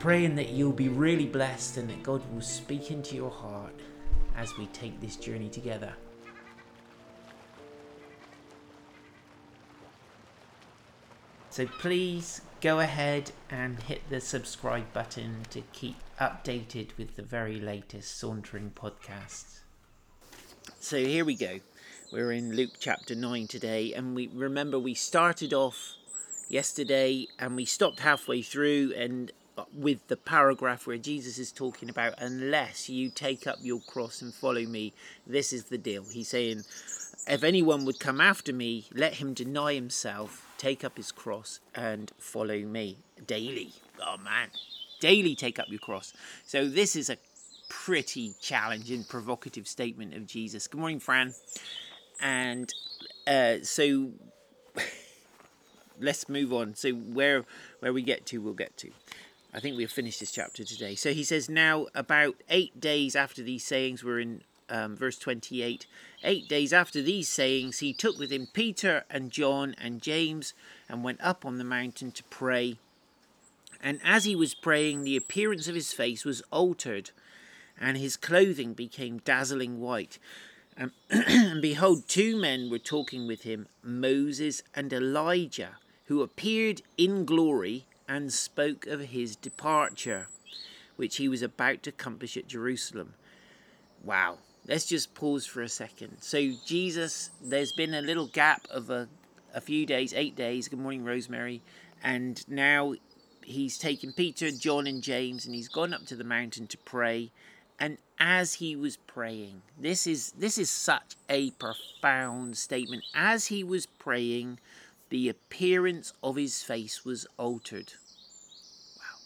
Praying that you'll be really blessed and that God will speak into your heart as we take this journey together. So please go ahead and hit the subscribe button to keep updated with the very latest Sauntering podcasts. So here we go. We're in Luke chapter 9 today, and we remember we started off yesterday and we stopped halfway through and with the paragraph where Jesus is talking about unless you take up your cross and follow me this is the deal. He's saying if anyone would come after me let him deny himself take up his cross and follow me. Daily. Oh man. Daily take up your cross. So this is a pretty challenging provocative statement of Jesus. Good morning Fran. And uh, so let's move on. So where where we get to, we'll get to. I think we've finished this chapter today. So he says, now about eight days after these sayings, we're in um, verse 28. Eight days after these sayings, he took with him Peter and John and James and went up on the mountain to pray. And as he was praying, the appearance of his face was altered, and his clothing became dazzling white. Um, and behold, two men were talking with him, Moses and Elijah, who appeared in glory and spoke of his departure, which he was about to accomplish at Jerusalem. Wow. Let's just pause for a second. So, Jesus, there's been a little gap of a, a few days, eight days. Good morning, Rosemary. And now he's taken Peter, John, and James, and he's gone up to the mountain to pray. And as he was praying, this is this is such a profound statement. As he was praying, the appearance of his face was altered. Wow.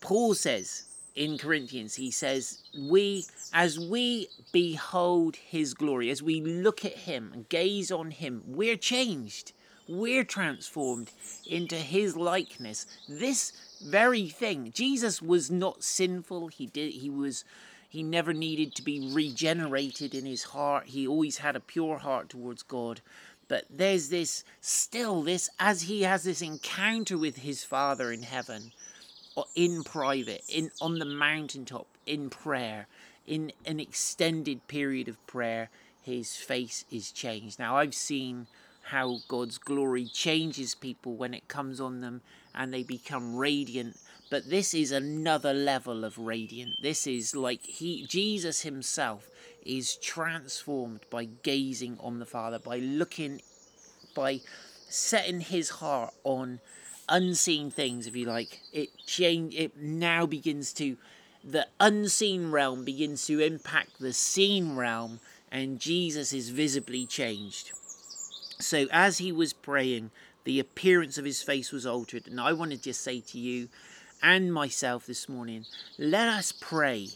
Paul says in Corinthians, he says, We, as we behold his glory, as we look at him and gaze on him, we're changed. We're transformed into his likeness. This very thing. Jesus was not sinful. He did he was he never needed to be regenerated in his heart. He always had a pure heart towards God. But there's this, still this, as he has this encounter with his Father in heaven, or in private, in on the mountaintop, in prayer, in an extended period of prayer, his face is changed. Now I've seen how God's glory changes people when it comes on them and they become radiant. But this is another level of radiant. This is like he Jesus himself is transformed by gazing on the Father, by looking, by setting his heart on unseen things, if you like. It change. It now begins to, the unseen realm begins to impact the seen realm, and Jesus is visibly changed. So as he was praying, the appearance of his face was altered, and I want to just say to you and myself this morning, let us pray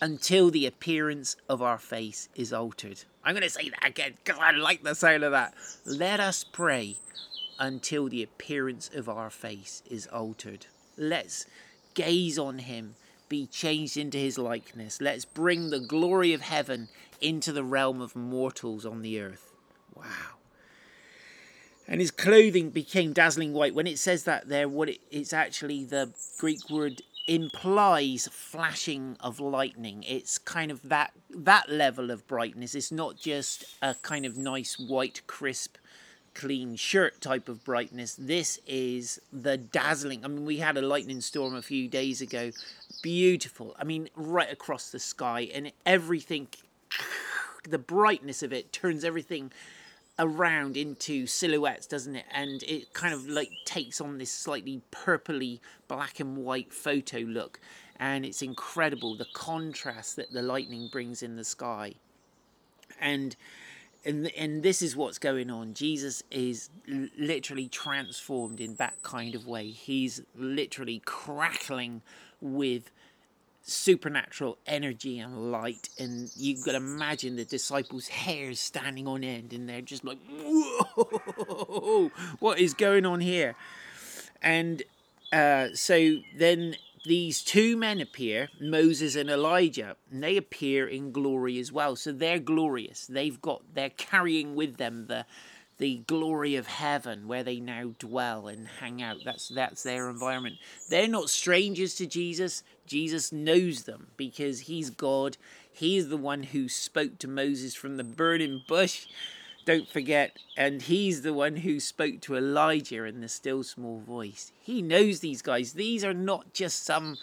until the appearance of our face is altered. I'm going to say that again because I like the sound of that. Let us pray until the appearance of our face is altered. Let's gaze on him, be changed into his likeness. Let's bring the glory of heaven into the realm of mortals on the earth. Wow. And his clothing became dazzling white. When it says that there, what it, it's actually the Greek word implies flashing of lightning. It's kind of that that level of brightness. It's not just a kind of nice white crisp clean shirt type of brightness. This is the dazzling. I mean, we had a lightning storm a few days ago. Beautiful. I mean, right across the sky and everything the brightness of it turns everything around into silhouettes, doesn't it? And it kind of like takes on this slightly purpley black and white photo look. And it's incredible the contrast that the lightning brings in the sky. And and and this is what's going on. Jesus is l- literally transformed in that kind of way. He's literally crackling with supernatural energy and light and you could imagine the disciples hairs standing on end and they're just like whoa what is going on here and uh, so then these two men appear, Moses and Elijah, and they appear in glory as well. So they're glorious. They've got they're carrying with them the the glory of heaven where they now dwell and hang out. That's that's their environment. They're not strangers to Jesus. Jesus knows them because he's God. He's the one who spoke to Moses from the burning bush don't forget, and he's the one who spoke to Elijah in the still small voice. He knows these guys. These are not just some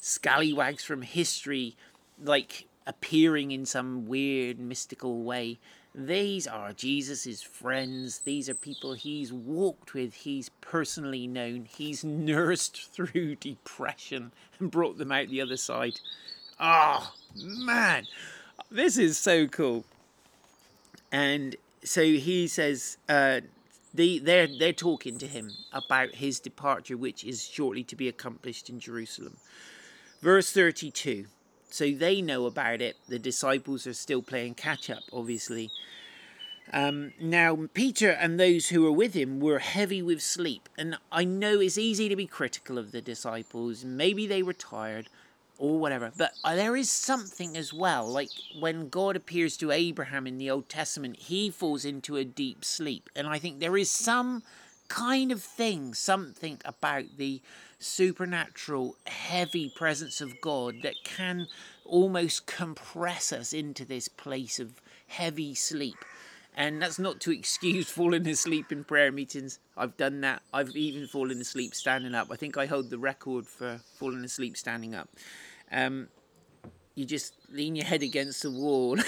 scallywags from history, like appearing in some weird mystical way. These are Jesus' friends. These are people he's walked with, he's personally known, he's nursed through depression and brought them out the other side. Oh, man, this is so cool. And so he says uh, the, they're they're talking to him about his departure, which is shortly to be accomplished in Jerusalem. Verse thirty-two. So they know about it. The disciples are still playing catch up, obviously. Um, now, Peter and those who were with him were heavy with sleep. And I know it's easy to be critical of the disciples. Maybe they were tired or whatever. But there is something as well, like when God appears to Abraham in the Old Testament, he falls into a deep sleep. And I think there is some kind of thing, something about the supernatural, heavy presence of God that can almost compress us into this place of heavy sleep. And that's not to excuse falling asleep in prayer meetings. I've done that. I've even fallen asleep standing up. I think I hold the record for falling asleep standing up. Um, you just lean your head against the wall.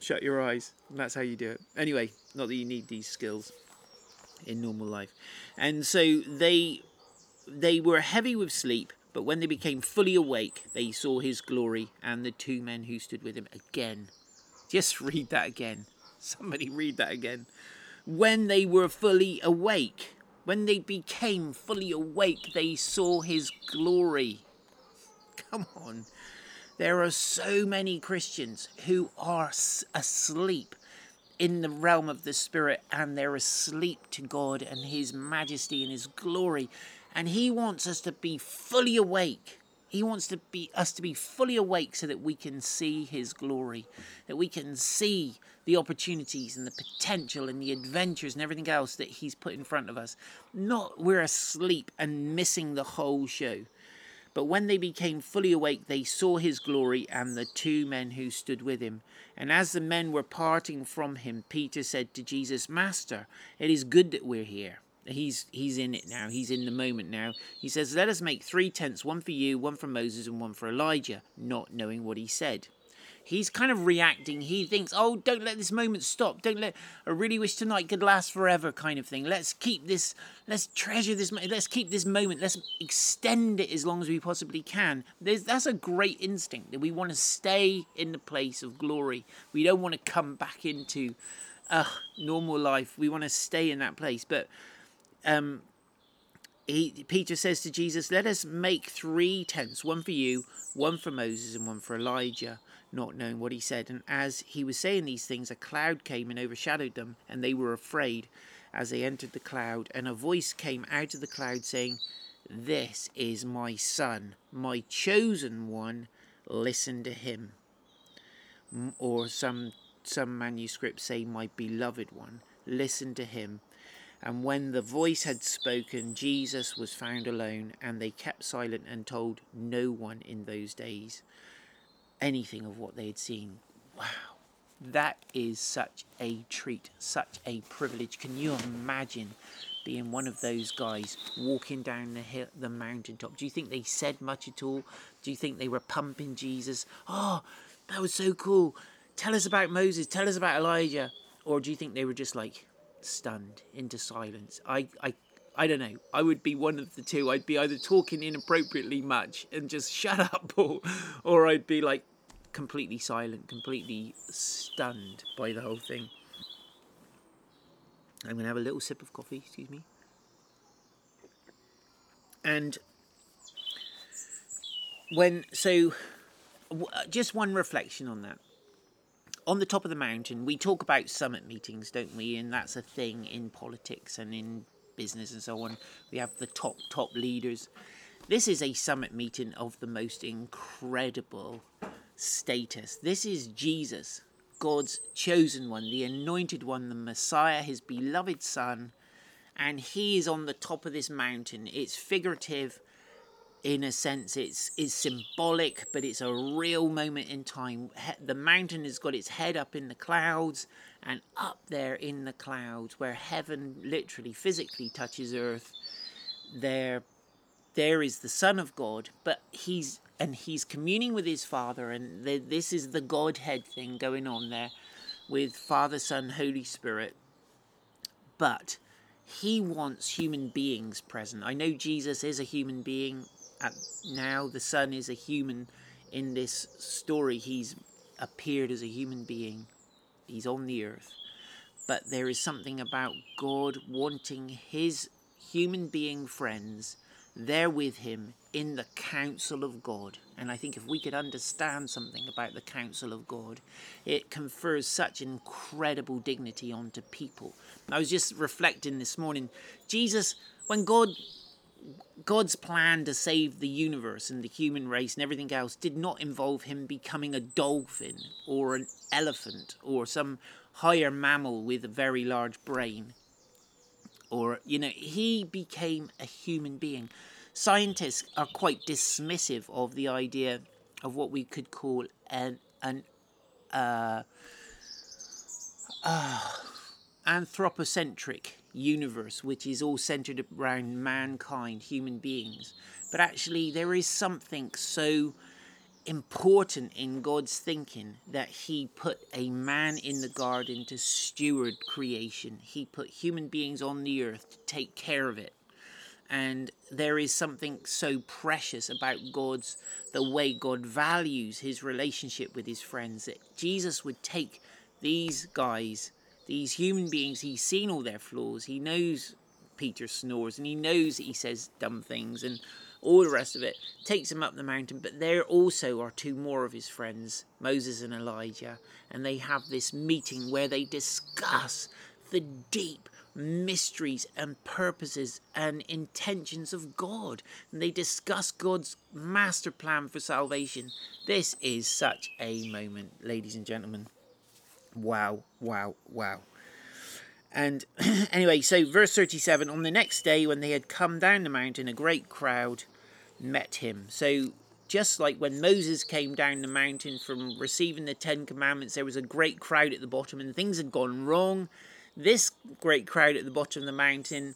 Shut your eyes. That's how you do it. Anyway, not that you need these skills in normal life. And so they they were heavy with sleep, but when they became fully awake, they saw his glory and the two men who stood with him again. Just read that again. Somebody read that again. When they were fully awake, when they became fully awake, they saw his glory. Come on. There are so many Christians who are asleep in the realm of the Spirit and they're asleep to God and His majesty and His glory. And He wants us to be fully awake. He wants to be us to be fully awake so that we can see his glory, that we can see the opportunities and the potential and the adventures and everything else that he's put in front of us. Not we're asleep and missing the whole show. But when they became fully awake, they saw his glory and the two men who stood with him. And as the men were parting from him, Peter said to Jesus, Master, it is good that we're here he's he's in it now. He's in the moment now. He says, "Let us make three tents: one for you, one for Moses, and one for Elijah." Not knowing what he said, he's kind of reacting. He thinks, "Oh, don't let this moment stop. Don't let. I really wish tonight could last forever," kind of thing. Let's keep this. Let's treasure this. Let's keep this moment. Let's extend it as long as we possibly can. There's, that's a great instinct that we want to stay in the place of glory. We don't want to come back into. Uh, normal life. We want to stay in that place, but um, he, Peter says to Jesus, Let us make three tents, one for you, one for Moses, and one for Elijah, not knowing what he said. And as he was saying these things, a cloud came and overshadowed them, and they were afraid as they entered the cloud. And a voice came out of the cloud saying, This is my son, my chosen one, listen to him. Or some some manuscripts say, My beloved one, listen to him. And when the voice had spoken, Jesus was found alone, and they kept silent and told no one in those days anything of what they had seen. Wow, that is such a treat, such a privilege. Can you imagine being one of those guys walking down the hill, the mountaintop? Do you think they said much at all? Do you think they were pumping Jesus? Oh, that was so cool. Tell us about Moses. Tell us about Elijah. Or do you think they were just like, stunned into silence. I, I, I don't know. I would be one of the two. I'd be either talking inappropriately much and just shut up, or, or I'd be like completely silent, completely stunned by the whole thing. I'm to have a little sip of coffee, excuse me. And when, so uh, just one reflection on that. On the top of the mountain, we talk about summit meetings, don't we? And that's a thing in politics and in business and so on. We have the top, top leaders. This is a summit meeting of the most incredible status. This is Jesus, God's chosen one, the anointed one, the Messiah, his beloved Son, and he is on the top of this mountain. It's figurative in a sense it's is symbolic but it's a real moment in time. The mountain has got its head up in the clouds and up there in the clouds where heaven literally physically touches earth. There there is the son of god but he's and he's communing with his father and the, this is the godhead thing going on there with father son holy spirit. But he wants human beings present. I know jesus is a human being now the son is a human in this story he's appeared as a human being he's on the earth but there is something about god wanting his human being friends there with him in the counsel of God. And I think if we could understand something about the counsel of God, it confers such incredible dignity onto people. I was just reflecting this morning. Jesus, when God God's plan to save the universe and the human race and everything else did not involve him becoming a dolphin or an elephant or some higher mammal with a very large brain. Or you know he became a human being. Scientists are quite dismissive of the idea of what we could call an an uh, uh, anthropocentric universe which is all centered around mankind human beings but actually there is something so important in God's thinking that He put a man in the garden to steward creation. He put human beings on the earth to take care of it. And there is something so precious about God's, the way God values his relationship with his friends, that Jesus would take these guys, these human beings, he's seen all their flaws, he knows Peter snores, and he knows that he says dumb things, and all the rest of it, takes him up the mountain. But there also are two more of his friends, Moses and Elijah, and they have this meeting where they discuss the deep mysteries and purposes and intentions of God. And they discuss God's master plan for salvation. This is such a moment, ladies and gentlemen. Wow, wow, wow. And anyway, so verse 37 on the next day, when they had come down the mountain, a great crowd met him. So, just like when Moses came down the mountain from receiving the Ten Commandments, there was a great crowd at the bottom and things had gone wrong. This great crowd at the bottom of the mountain,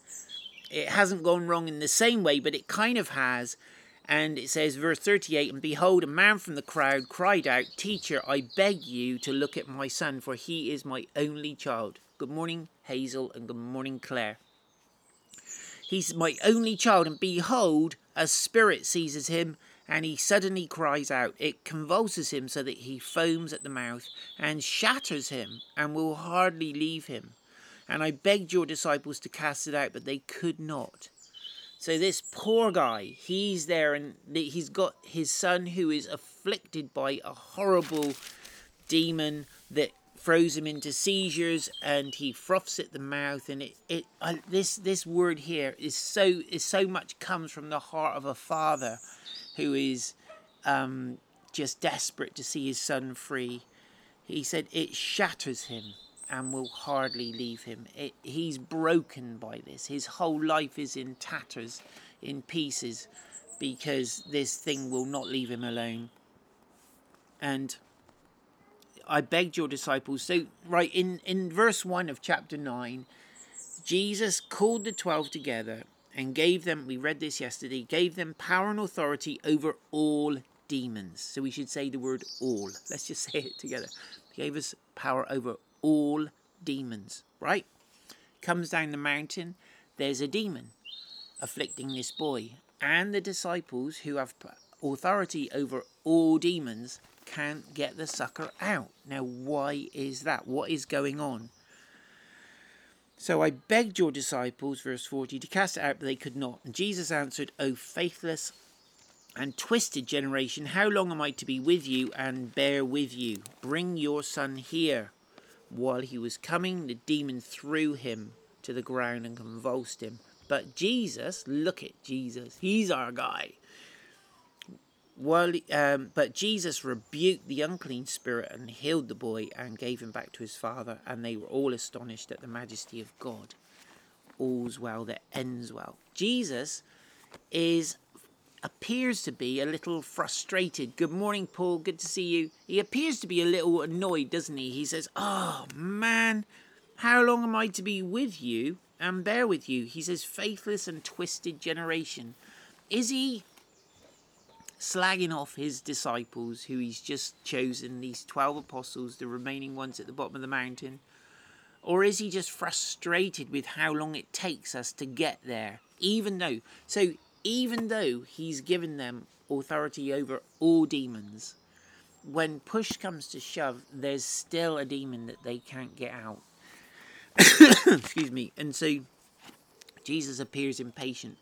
it hasn't gone wrong in the same way, but it kind of has. And it says, verse 38 And behold, a man from the crowd cried out, Teacher, I beg you to look at my son, for he is my only child. Good morning, Hazel, and good morning, Claire. He's my only child, and behold, a spirit seizes him, and he suddenly cries out. It convulses him so that he foams at the mouth, and shatters him, and will hardly leave him. And I begged your disciples to cast it out, but they could not. So this poor guy, he's there, and he's got his son who is afflicted by a horrible demon that throws him into seizures and he froths at the mouth and it, it this this word here is so is so much comes from the heart of a father who is um, just desperate to see his son free. He said it shatters him and will hardly leave him it, he's broken by this his whole life is in tatters in pieces because this thing will not leave him alone and I begged your disciples. So, right in, in verse 1 of chapter 9, Jesus called the 12 together and gave them, we read this yesterday, gave them power and authority over all demons. So we should say the word all. Let's just say it together. He gave us power over all demons, right? Comes down the mountain, there's a demon afflicting this boy. And the disciples who have authority over all demons can't get the sucker out. Now, why is that? What is going on? So I begged your disciples, verse 40, to cast it out, but they could not. And Jesus answered, O faithless and twisted generation, how long am I to be with you and bear with you? Bring your son here. While he was coming, the demon threw him to the ground and convulsed him. But Jesus, look at Jesus, he's our guy. While, um, but Jesus rebuked the unclean spirit and healed the boy and gave him back to his father, and they were all astonished at the majesty of God. All's well that ends well. Jesus is appears to be a little frustrated. Good morning, Paul. Good to see you. He appears to be a little annoyed, doesn't he? He says, Oh man, how long am I to be with you and bear with you? He says, Faithless and twisted generation. Is he slagging off his disciples who he's just chosen, these 12 apostles, the remaining ones at the bottom of the mountain? Or is he just frustrated with how long it takes us to get there? Even though, so even though he's given them authority over all demons, when push comes to shove, there's still a demon that they can't get out. Excuse me. And so Jesus appears impatient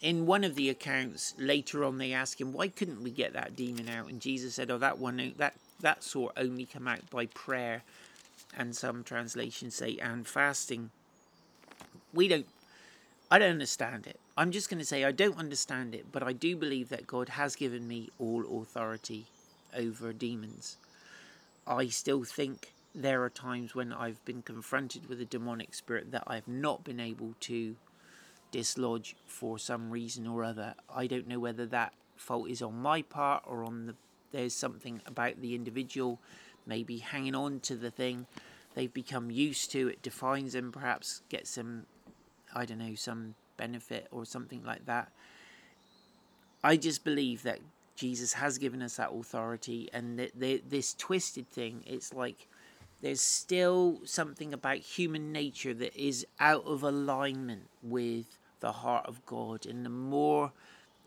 in one of the accounts later on they ask him why couldn't we get that demon out and jesus said oh that one that that sort only come out by prayer and some translations say and fasting we don't i don't understand it. I'm just going to say i don't understand it but i do believe that god has given me all authority over demons. I still think there are times when i've been confronted with a demonic spirit that i've not been able to dislodge for some reason or other. I don't know whether that fault is on my part or on the there's something about the individual maybe hanging on to the thing. They've become used to it defines them perhaps gets some I don't know some benefit or something like that. I just believe that Jesus has given us that authority and that this twisted thing it's like there's still something about human nature that is out of alignment with the heart of God. And the more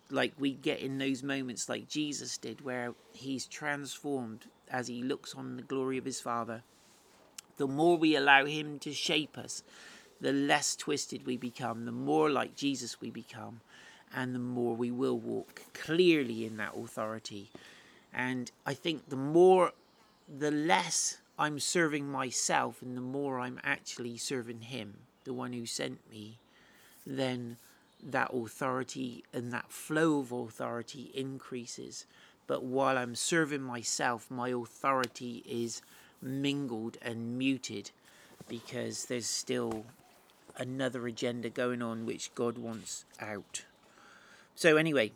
like we get in those moments like Jesus did, where he's transformed as he looks on the glory of his Father, the more we allow him to shape us, the less twisted we become, the more like Jesus we become, and the more we will walk clearly in that authority. And I think the more, the less I'm serving myself and the more I'm actually serving Him, the one who sent me, then that authority and that flow of authority increases. But while I'm serving myself, my authority is mingled and muted because there's still another agenda going on which God wants out. So, anyway,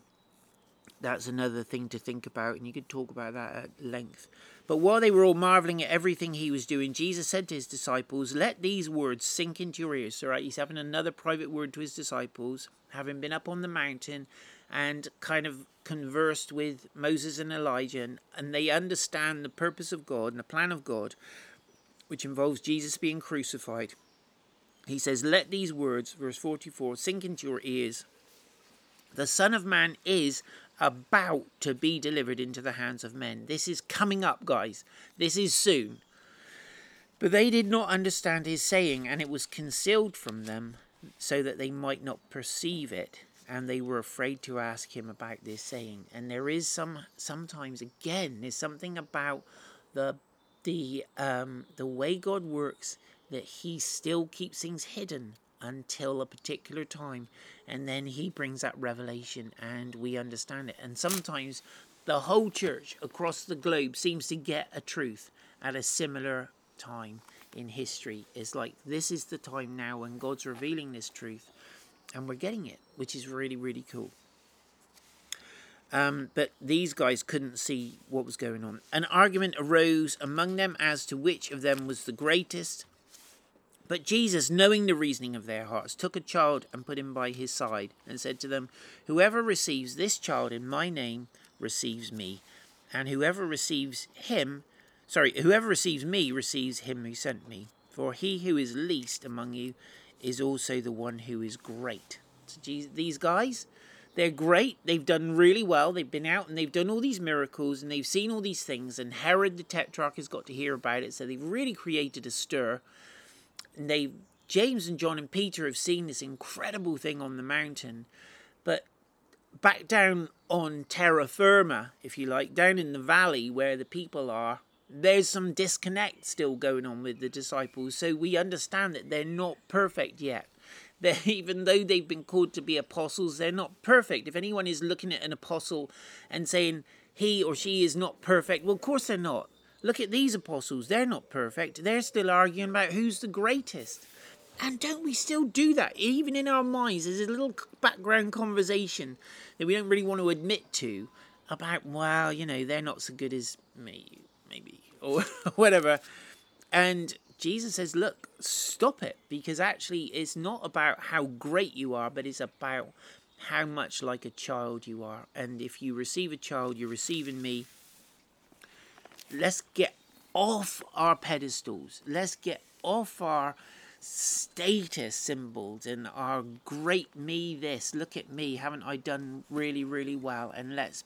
that's another thing to think about, and you could talk about that at length. But while they were all marveling at everything he was doing, Jesus said to his disciples, Let these words sink into your ears. So, right, he's having another private word to his disciples, having been up on the mountain and kind of conversed with Moses and Elijah, and, and they understand the purpose of God and the plan of God, which involves Jesus being crucified. He says, Let these words, verse 44, sink into your ears. The Son of Man is about to be delivered into the hands of men. This is coming up, guys. This is soon. But they did not understand his saying, and it was concealed from them so that they might not perceive it. And they were afraid to ask him about this saying. And there is some sometimes again, there's something about the the um, the way God works that He still keeps things hidden until a particular time and then he brings that revelation and we understand it and sometimes the whole church across the globe seems to get a truth at a similar time in history it's like this is the time now when god's revealing this truth and we're getting it which is really really cool um, but these guys couldn't see what was going on. An argument arose among them as to which of them was the greatest. But Jesus, knowing the reasoning of their hearts, took a child and put him by his side, and said to them, Whoever receives this child in my name receives me, and whoever receives him, sorry, whoever receives me receives him who sent me. For he who is least among you is also the one who is great. So Jesus, these guys, they're great. They've done really well. They've been out and they've done all these miracles and they've seen all these things. And Herod the Tetrarch has got to hear about it. So they've really created a stir. And they, James and John and Peter have seen this incredible thing on the mountain. But back down on terra firma, if you like, down in the valley where the people are, there's some disconnect still going on with the disciples. So we understand that they're not perfect yet. They're, even though they've been called to be apostles, they're not perfect. If anyone is looking at an apostle and saying he or she is not perfect, well, of course they're not. Look at these apostles, they're not perfect. They're still arguing about who's the greatest. And don't we still do that? Even in our minds, there's a little background conversation that we don't really want to admit to about, well, you know, they're not so good as me, maybe, or whatever. And Jesus says, look, stop it, because actually it's not about how great you are, but it's about how much like a child you are. And if you receive a child, you're receiving me. Let's get off our pedestals. Let's get off our status symbols and our great me this. Look at me, haven't I done really, really well? And let's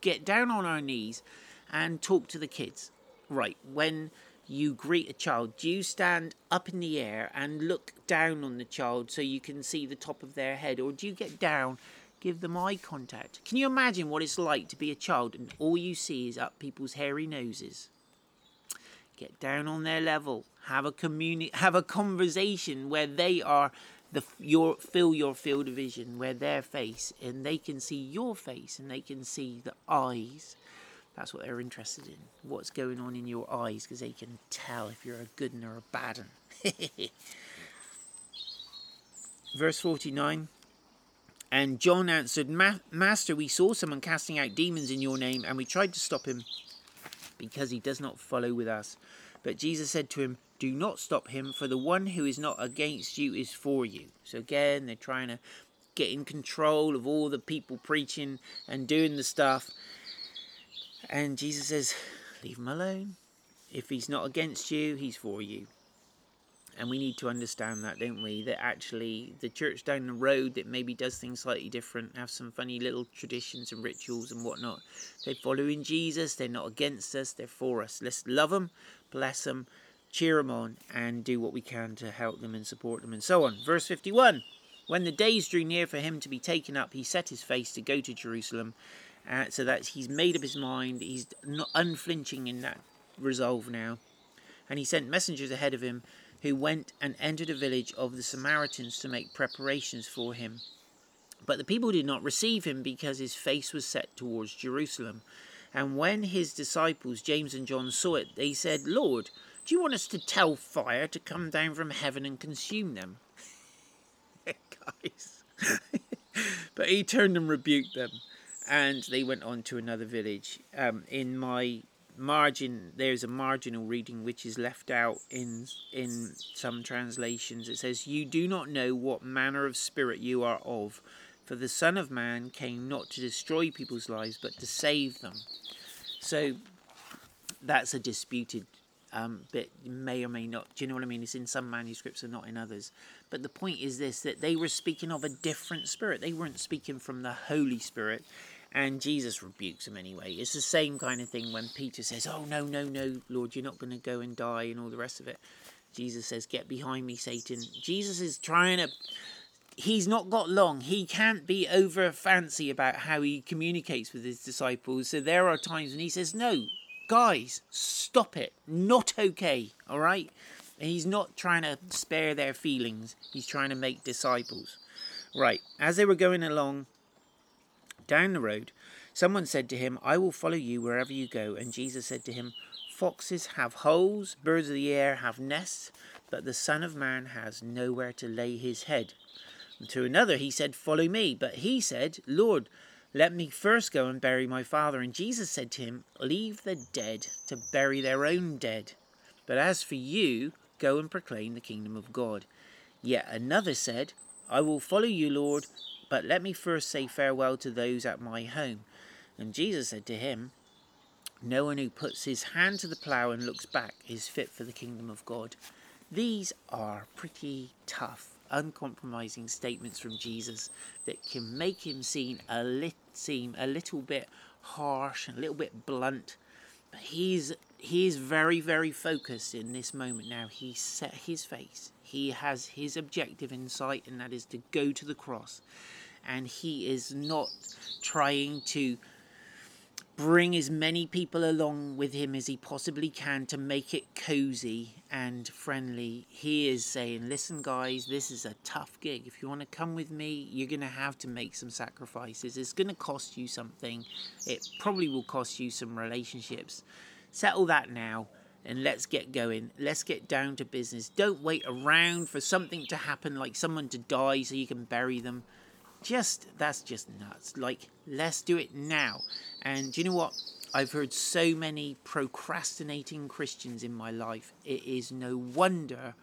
get down on our knees and talk to the kids. Right, when you greet a child, do you stand up in the air and look down on the child so you can see the top of their head? Or do you get down, give them eye contact? Can you imagine what it's like to be a child and all you see is up people's hairy noses? Get down on their level, have a communi- have a conversation where they are the your fill your field of vision, where their face and they can see your face and they can see the eyes that's what they're interested in. What's going on in your eyes because they can tell if you're a good one or a bad one. Verse 49 And John answered, Master, we saw someone casting out demons in your name, and we tried to stop him because he does not follow with us. But Jesus said to him, Do not stop him, for the one who is not against you is for you. So again, they're trying to get in control of all the people preaching and doing the stuff. And Jesus says, Leave him alone. If he's not against you, he's for you. And we need to understand that, don't we? That actually the church down the road that maybe does things slightly different, have some funny little traditions and rituals and whatnot. They're following Jesus, they're not against us, they're for us. Let's love them, bless them, cheer them on, and do what we can to help them and support them and so on. Verse 51 When the days drew near for him to be taken up, he set his face to go to Jerusalem uh, so that he's made up his mind. He's not unflinching in that resolve now. And he sent messengers ahead of him who went and entered a village of the Samaritans to make preparations for him. But the people did not receive him because his face was set towards Jerusalem. And when his disciples, James and John, saw it, they said, Lord, do you want us to tell fire to come down from heaven and consume them? Guys. but he turned and rebuked them and they went on to another village. Um, in my margin, there's a marginal reading which is left out in in some translations. It says, "You do not know what manner of spirit you are of, for the Son of Man came not to destroy people's lives, but to save them." So that's a disputed um, bit may or may not. Do you know what I mean? It's in some manuscripts and not in others. But the point is this that they were speaking of a different spirit. They weren't speaking from the Holy Spirit. And Jesus rebukes him anyway. It's the same kind of thing when Peter says, Oh, no, no, no, Lord, you're not going to go and die, and all the rest of it. Jesus says, Get behind me, Satan. Jesus is trying to. He's not got long. He can't be over fancy about how he communicates with his disciples. So there are times when he says, No, guys, stop it. Not okay, all right? He's not trying to spare their feelings, he's trying to make disciples. Right, as they were going along down the road, someone said to him, I will follow you wherever you go. And Jesus said to him, Foxes have holes, birds of the air have nests, but the Son of Man has nowhere to lay his head. And to another he said, Follow me. But he said, Lord, let me first go and bury my father. And Jesus said to him, Leave the dead to bury their own dead. But as for you, go and proclaim the kingdom of God. Yet another said, I will follow you, Lord, but let me first say farewell to those at my home. And Jesus said to him, No one who puts his hand to the plough and looks back is fit for the kingdom of God. These are pretty tough uncompromising statements from Jesus that can make him seem a, lit, seem a little bit harsh and a little bit blunt. But he's he is very, very focused in this moment now. He set his face. He has his objective in sight, and that is to go to the cross. And he is not trying to bring as many people along with him as he possibly can to make it cozy and friendly. He is saying, Listen, guys, this is a tough gig. If you want to come with me, you're going to have to make some sacrifices. It's going to cost you something, it probably will cost you some relationships. Settle that now and let's get going. Let's get down to business. Don't wait around for something to happen, like someone to die so you can bury them. Just, that's just nuts. Like, let's do it now. And do you know what? I've heard so many procrastinating Christians in my life. It is no wonder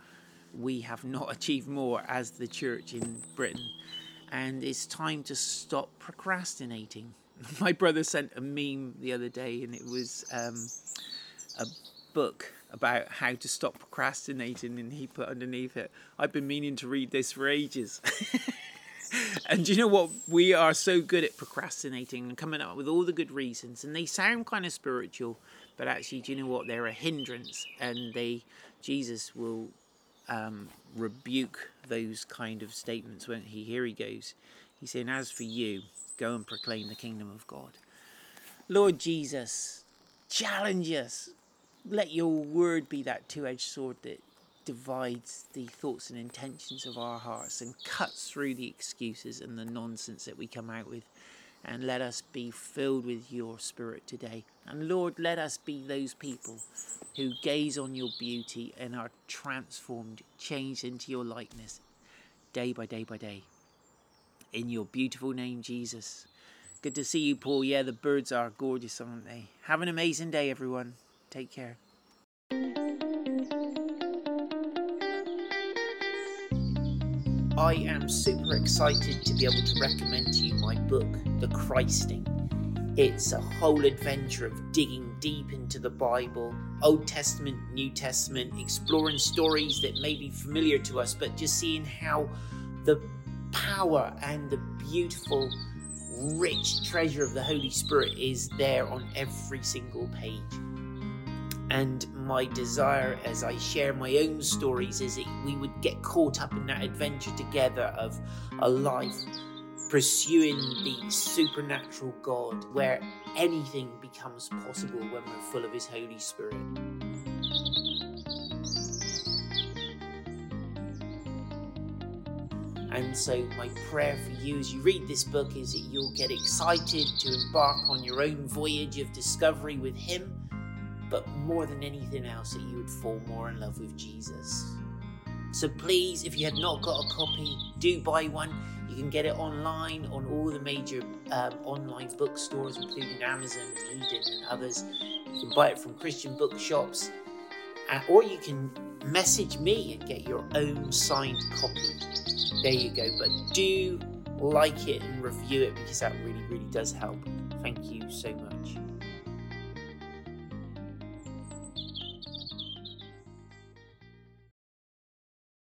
we have not achieved more as the church in Britain. And it's time to stop procrastinating. My brother sent a meme the other day, and it was um, a book about how to stop procrastinating, and he put underneath it, I've been meaning to read this for ages. and you know what? We are so good at procrastinating and coming up with all the good reasons, and they sound kind of spiritual, but actually, do you know what? They're a hindrance, and they Jesus will um, rebuke those kind of statements. When he here he goes, he's saying, "As for you, go and proclaim the kingdom of God." Lord Jesus, challenge us let your word be that two edged sword that divides the thoughts and intentions of our hearts and cuts through the excuses and the nonsense that we come out with. And let us be filled with your spirit today. And Lord, let us be those people who gaze on your beauty and are transformed, changed into your likeness day by day by day. In your beautiful name, Jesus. Good to see you, Paul. Yeah, the birds are gorgeous, aren't they? Have an amazing day, everyone. Take care. I am super excited to be able to recommend to you my book, The Christing. It's a whole adventure of digging deep into the Bible, Old Testament, New Testament, exploring stories that may be familiar to us, but just seeing how the power and the beautiful, rich treasure of the Holy Spirit is there on every single page. And my desire as I share my own stories is that we would get caught up in that adventure together of a life pursuing the supernatural God where anything becomes possible when we're full of His Holy Spirit. And so, my prayer for you as you read this book is that you'll get excited to embark on your own voyage of discovery with Him but more than anything else, that you would fall more in love with Jesus. So please, if you have not got a copy, do buy one. You can get it online on all the major um, online bookstores, including Amazon, and Eden, and others. You can buy it from Christian bookshops, uh, or you can message me and get your own signed copy. There you go. But do like it and review it because that really, really does help. Thank you so much.